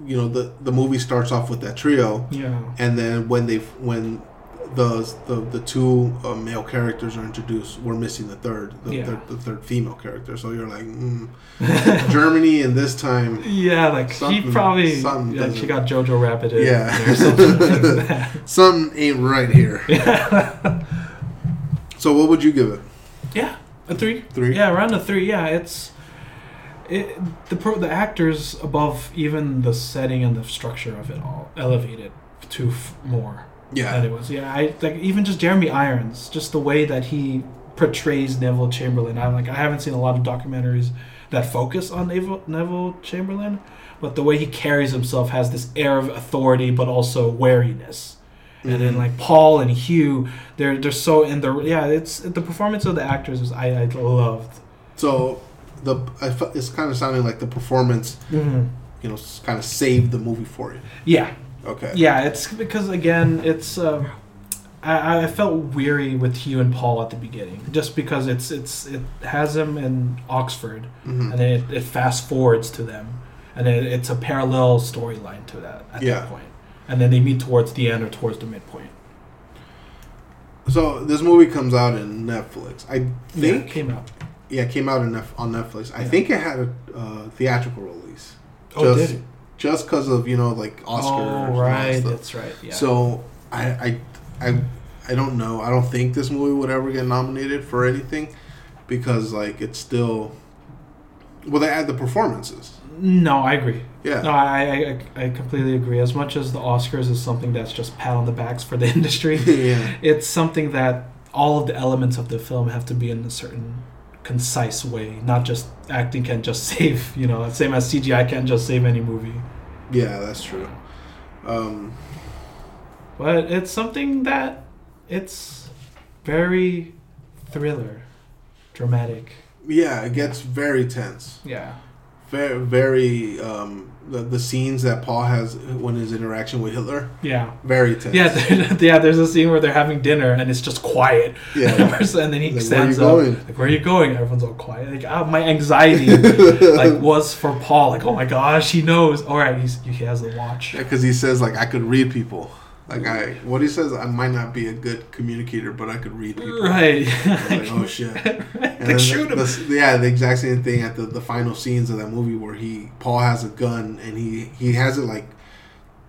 you know the the movie starts off with that trio, Yeah. and then when they when the the, the two uh, male characters are introduced, we're missing the third, the, Yeah. third, the third female character. So you're like, mm, Germany, and this time, Yeah, like she probably something like she got Jojo Rabbit in Yeah. or something like something ain't right here. Yeah. So what would you give it? yeah, a three. Three. Yeah, around a three. Yeah, it's it the pro, the actors above even the setting and the structure of it all elevated to f- more Yeah. than it was. Yeah, I like even just Jeremy Irons, just the way that he portrays Neville Chamberlain. I'm like I haven't seen a lot of documentaries that focus on Neville, Neville Chamberlain, but the way he carries himself has this air of authority, but also wariness. And then Mhm. like Paul and Hugh, they're they're so in the yeah. It's the performance of the actors is I I loved. So the it's kind of sounding like the performance, Mm-hmm. you know, kind of saved the movie for you. Yeah, Okay. yeah. It's because again, it's um, I I felt weary with Hugh and Paul at the beginning, just because it's it's it has them in Oxford, Mhm. and then it, it fast forwards to them, and then it's a parallel storyline to that at Yeah. that point, and then they meet towards the end or towards the midpoint. So this movie comes out in Netflix. I think Yeah, it came out. yeah, it came out on Netflix. I Yeah. think it had a uh, theatrical release. Oh, did it? Just because of you know like Oscar. Oh, and all that right. That's right. Yeah. So I, I I I don't know. I don't think this movie would ever get nominated for anything because like it's still. Well, they add the performances. no, I agree. Yeah. No, I, I I completely agree. As much as the Oscars is something that's just pat on the backs for the industry, yeah. it's something that all of the elements of the film have to be in a certain concise way. Not just acting can just save. You know, same as CGI can't just save any movie. Yeah, that's true. Um, But it's something that it's very thriller, dramatic. yeah, it gets very tense. Yeah. Very, very. Um, the, the scenes that Paul has when his interaction with Hitler, Yeah. very tense. Yeah, yeah. There's a scene where they're having dinner and it's just quiet. Yeah. and then he Like, where stands you up. going? Like, where are you going? Everyone's all quiet. Like, ah, my anxiety like was for Paul. Like, oh my gosh, he knows. All right, he's, he has the watch. Because he says like I could read people. Like I, what he says, I might not be a good communicator, but I could read people. Right. Like, oh shit. Like, shoot the, him. the- yeah, the exact same thing at the, the final scenes of that movie where he Paul has a gun and he he has it like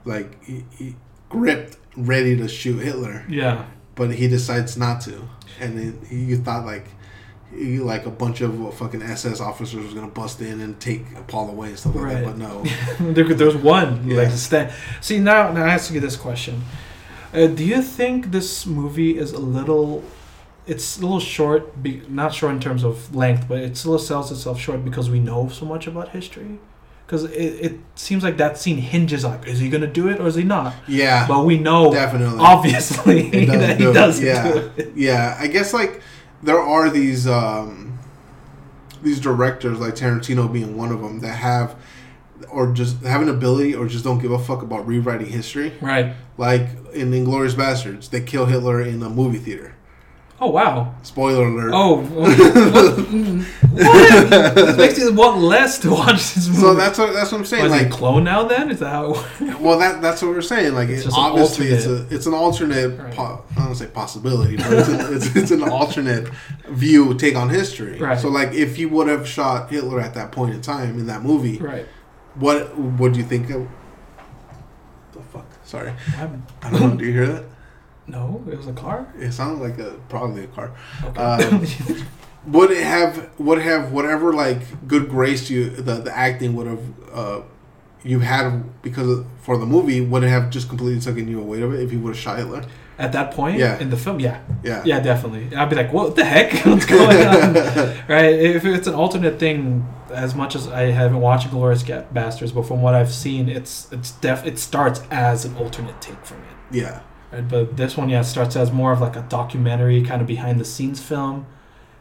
like he, he gripped, ready to shoot Hitler, yeah. but he decides not to, and then he you thought like. Like a bunch of uh, fucking SS officers was gonna bust in and take Paul away and stuff like that, but no. there, there's one Yeah. like stand. See now, now I ask you this question: uh, Do you think this movie is a little? It's a little short, be, not short in terms of length, but it still sells itself short because we know so much about history. Because it, it seems like that scene hinges on is he gonna do it or is he not? Yeah, But we know definitely. obviously that he do doesn't Yeah. do it. Yeah, I guess like there are these um, these directors like Tarantino being one of them that have or just have an ability or just don't give a fuck about rewriting history. Right. Like in Inglourious Basterds, they kill Hitler in a movie theater. Oh wow. Spoiler alert. Oh, oh what? Hmm. what? This makes you want less to watch this movie. So that's what that's what I'm saying. Was he a like, clone now? Then is that how? Well, that that's what we're saying. Like, It's it, obviously, it's a it's an alternate. Right. Po- I don't say possibility, but it's, an, it's it's an alternate view take on history. Right. So, like, if you would have shot Hitler at that point in time in that movie, right. what would you think? Of, the fuck? Sorry, I don't know. Do you hear that? No, it was a car. It sounded like a probably a car. Okay. Um, would it have would have whatever like good grace you the the acting would have uh you had because of, for the movie would it have just completely taken you away of it if you would have shot Hitler? At that point, Yeah. in the film, yeah, Yeah. yeah, definitely. I'd be like, "What the heck? What's going on?" right? If it's an alternate thing, as much as I haven't watched Glorious Bastards, but from what I've seen, it's it's def it starts as an alternate take from it. Yeah. Right? But this one, yeah, starts as more of like a documentary, kind of behind the scenes film,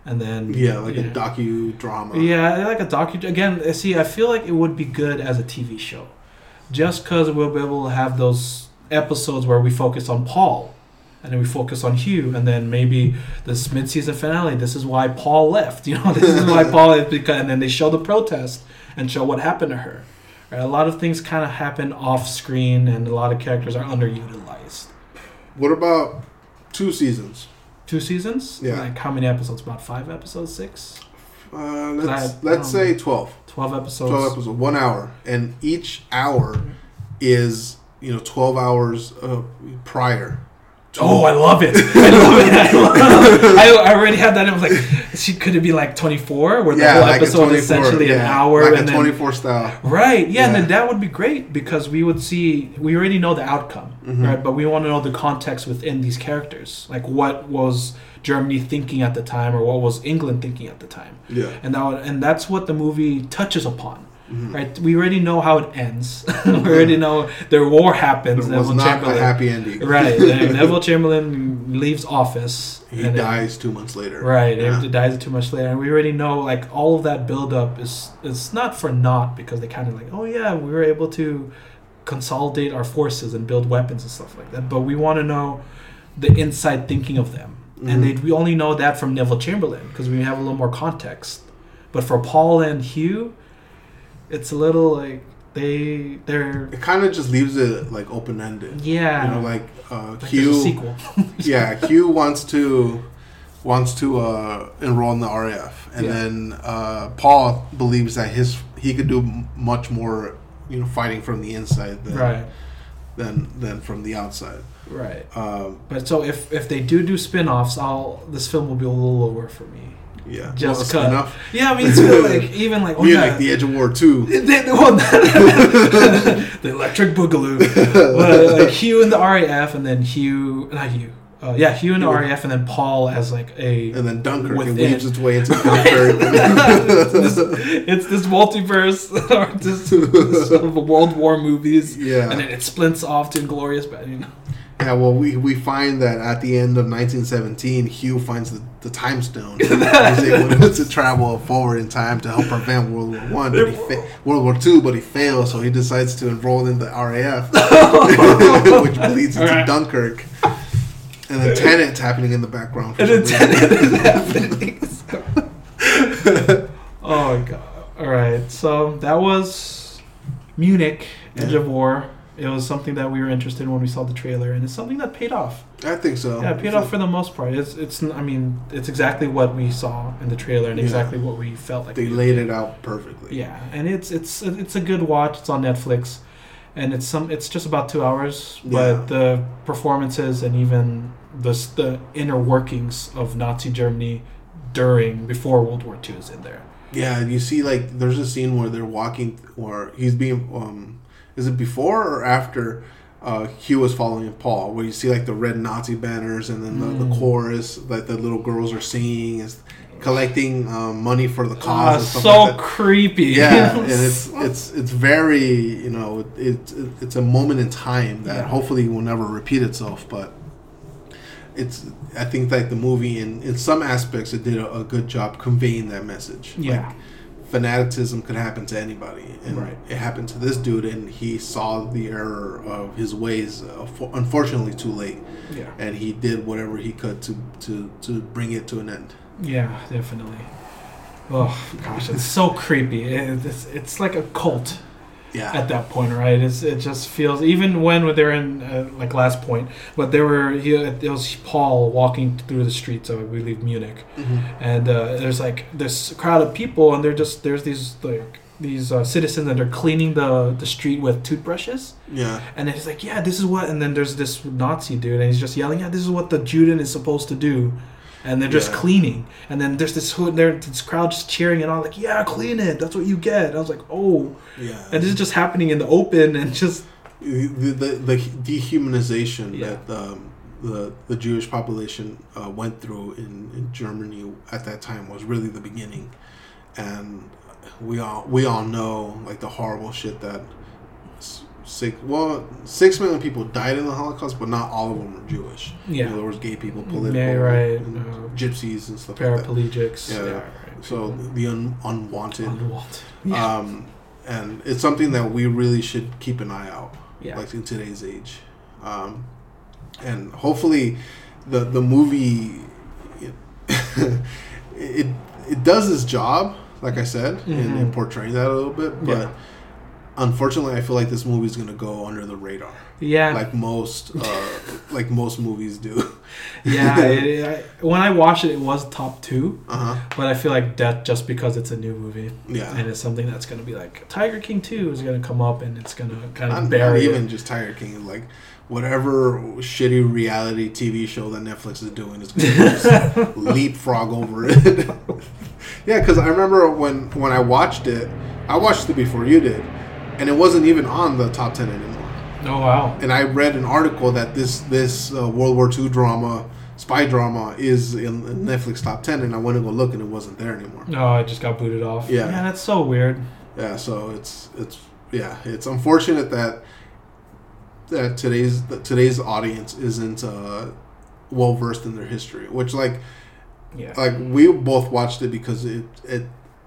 and then Yeah, like a docudrama. Yeah, like a docu. Again, see, I feel like it would be good as a TV show, just because we'll be able to have those episodes where we focus on Paul, and then we focus on Hugh, and then maybe this mid-season finale. This is why Paul left. You know, this is why Paul is because, and then they show the protest and show what happened to her. Right? A lot of things kind of happen off screen, and a lot of characters are underutilized. What about two seasons? Two seasons. Yeah. Like how many episodes? About five episodes, six, Uh, let's I- let's say 12. twelve episodes. 12 episodes, one hour, and each hour is you know 12 hours uh, prior. Oh, I love it! I love it! I, love it. I, I already had that. It was like, she could it be like twenty four, where the yeah, whole like episode 24, is essentially an hour, like and a then 24 style. right, yeah, and then that would be great because we would see, we already know the outcome, Mhm. right? But we want to know the context within these characters, like what was Germany thinking at the time, or what was England thinking at the time, Yeah. and that and that's what the movie touches upon. Mhm. Right, we already know how it ends. we already know their war happens. It was Neville not a happy ending. Right. and Neville Chamberlain leaves office. He dies two months later. right. Yeah. It dies too much later. And we already know, like, all of that buildup is it's not for naught because they kind of like, oh, yeah, we were able to consolidate our forces and build weapons and stuff like that. But we want to know the inside thinking of them. And they, Mhm. we only know that from Neville Chamberlain because we have a little more context. But for Paul and Hugh, it's a little like they they're It kind of just leaves it like open ended. yeah You know, like uh, like Hugh. sequel. yeah, Hugh wants to wants to uh, enroll in the RAF, and Yeah. then uh, Paul believes that his he could do m- much more, you know, fighting from the inside than right. than than from the outside. Right. Um, But so if if they do do spin-offs, I'll this film will be a little lower for me. yeah, Just well, enough. Yeah, I mean it's like even like oh yeah, like the Edge of War too. the, the, well, the electric boogaloo. but like Hugh in the RAF, and then Hugh, not Hugh. Uh, yeah, Hugh in the RAF, and then Paul as like a. And then Dunkirk Within. it weaves its way into it's, Dunkirk. this, it's this multiverse or this, this sort of World War movies, yeah, and then it splints off to Inglorious Bad. You know? yeah. Well, we we find that at the end of 1917, Hugh finds the, the time stone. He's able to, to travel forward in time to help prevent World War One, but he fa- World War Two, but he fails, so he decides to enroll in the RAF, which leads into Alright. Dunkirk. And then Tenet's happening in the background. For And reason. it's happening. oh my god! All right, so that was Munich, Edge Yeah. of War. It was something that we were interested in when we saw the trailer, and it's something that paid off. I think so. Yeah, it paid off for the most part. It's it's. I mean, it's exactly what we saw in the trailer, and Yeah. exactly what we felt like. They laid it out perfectly. Yeah, and it's it's it's a good watch. It's on Netflix, and it's some. It's just about two hours, Yeah. but the performances and even the the inner workings of Nazi Germany during before World War II is in there. Yeah, and you see like there's a scene where they're walking, or he's being, um, is it before or after? Uh, Hugh was following Paul, where you see like the red Nazi banners, and then the, the Mm. chorus that the little girls are singing is collecting um, money for the cause. stuff so like that. creepy. Yeah, and it's it's it's very you know it's it it's a moment in time that Yeah. hopefully will never repeat itself, but it's I think like the movie in in some aspects it did a, a good job conveying that message. Yeah. Like, fanaticism could happen to anybody, and Right. it happened to this dude, and he saw the error of his ways. Uh, for, unfortunately, too late, yeah, and he did whatever he could to to to bring it to an end. Yeah, definitely. Oh gosh, it's so creepy. It- It's it's like a cult. Yeah, at that point, right? It's, it just feels even when they're in uh, like last point, but they were he, it was Paul walking through the streets of I believe Munich, Mhm. and uh, there's like this crowd of people, and they're just there's these like these uh, citizens and they're cleaning the the street with toothbrushes. Yeah. And then he's like, "Yeah, this is what." And then there's this Nazi dude, and he's just yelling, "Yeah, this is what the Juden is supposed to do." And they're just Yeah. cleaning, and then there's this hood there, this crowd just cheering and all, like, "Yeah, clean it. That's what you get." I was like, "Oh," Yeah. and this is just happening in the open, and just the, the, the dehumanization Yeah. that um, the the Jewish population uh, went through in, in Germany at that time was really the beginning, and we all we all know like the horrible shit that six well six million people died in the Holocaust, but not all of them were Jewish. You yeah, know, there was gay people, political, Yeah, right. and Uh, gypsies and stuff like that. paraplegics. Yeah. right. So the un- unwanted. Unwanted. Yeah. Um, and it's something that we really should keep an eye out yeah. like in today's age. Um, and hopefully, the the movie it it, it does its job, like I said, in, in Mhm. portraying that a little bit. But Yeah. Unfortunately, I feel like this movie is gonna go under the radar, yeah. like most uh, like most movies do. yeah. It, I, when I watched it, it was top two, Uh huh. but I feel like that just because it's a new movie. Yeah. and it's something that's going to be like Tiger King 2 is going to come up and it's going to kind of Not, not bury even it. just Tiger King, like whatever shitty reality TV show that Netflix is doing is going to leapfrog over it. yeah, because I remember when when I watched it, I watched it before you did, and it wasn't even on the top ten anymore. Oh wow. And I read an article that this this uh, World War II drama, spy drama, is in Netflix top ten, and I went to go look, and it wasn't there anymore. No, it just got booted off. Yeah. Yeah, that's so weird. Yeah, so it's it's yeah, it's unfortunate that that today's that today's audience isn't uh, well versed in their history. Which like Yeah. like we both watched it because it it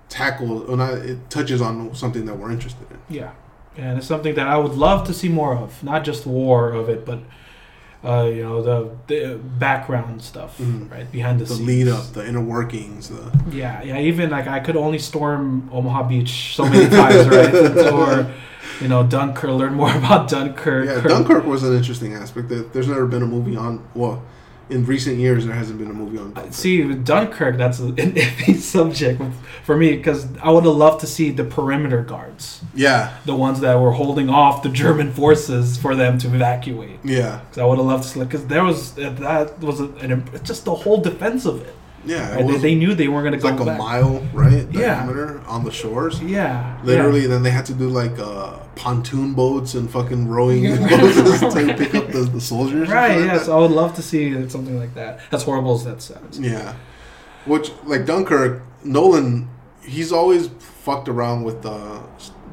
tackles or not it touches on something that we're interested in. yeah. And it's something that I would love to see more of. Not just war of it, but uh, you know, the the background stuff, Mhm. right? Behind the, The scenes. lead up, the inner workings, the Yeah, yeah. Even like I could only storm Omaha Beach so many times, right? or you know, Dunkirk. Learn more about Dunkirk. yeah. Dunkirk was an interesting aspect. That there's never been a movie on. Well, in recent years, there hasn't been a movie on. Dunkirk. See, Dunkirk, that's an iffy subject for me because I would have loved to see the perimeter guards, Yeah, the ones that were holding off the German forces for them to evacuate. yeah, Because I would have loved to see, because there was that was an, just the whole defense of it. Yeah. They, was, they knew they weren't going to go like a back. mile, right? Yeah. Diameter on the shores. Yeah, Literally, then they had to do like uh, pontoon boats and fucking rowing boats to pick up the, the soldiers. Yeah. Right. shit like Yes. I would love to see something like that. As horrible as that sounds. Yeah. Which, like Dunkirk, Nolan, he's always fucked around with the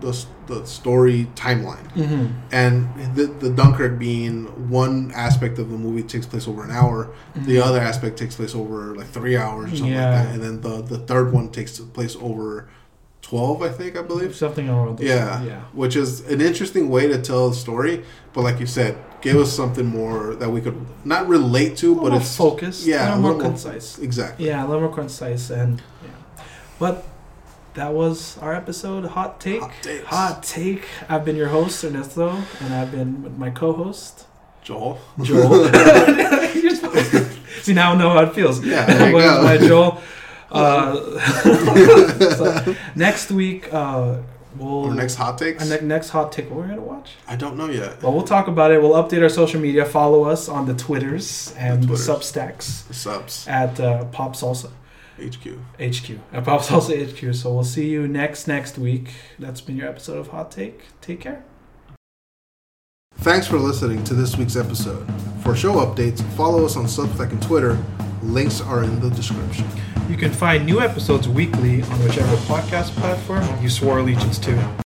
the, the story timeline. hmm And the, the Dunkirk being one aspect of the movie takes place over an hour, the other aspect takes place over like three hours or something Yeah. like that. And then the, the third one takes place over 12, I think, I believe. Something around. Yeah. Yeah. Which is an interesting way to tell the story. But like you said, give us something more that we could not relate to, but more it's focused. yeah, a a little more little more- concise. exactly. Yeah, a little more concise and yeah. But that was our episode, Hot Take. Hot takes. Hot Take. I've been your host, Ernesto, and I've been with my co-host, Joel. Joel. You're to- See now I know how it feels. Yeah, there you go. my Joel. Uh, so next week, uh, we'll Our next hot takes? our ne- next hot take. What we're gonna watch? I don't know yet. Well, we'll talk about it. We'll update our social media. Follow us on the Twitters and the, Twitters. Substacks The subs. at uh, Pop Salsa. HQ. HQ at Pop Salsa HQ. So we'll see you next next week. That's been your episode of Hot Take. Take care. Thanks for listening to this week's episode. For show updates, follow us on Substack and Twitter. Links are in the description. You can find new episodes weekly on whichever podcast platform you swore allegiance to.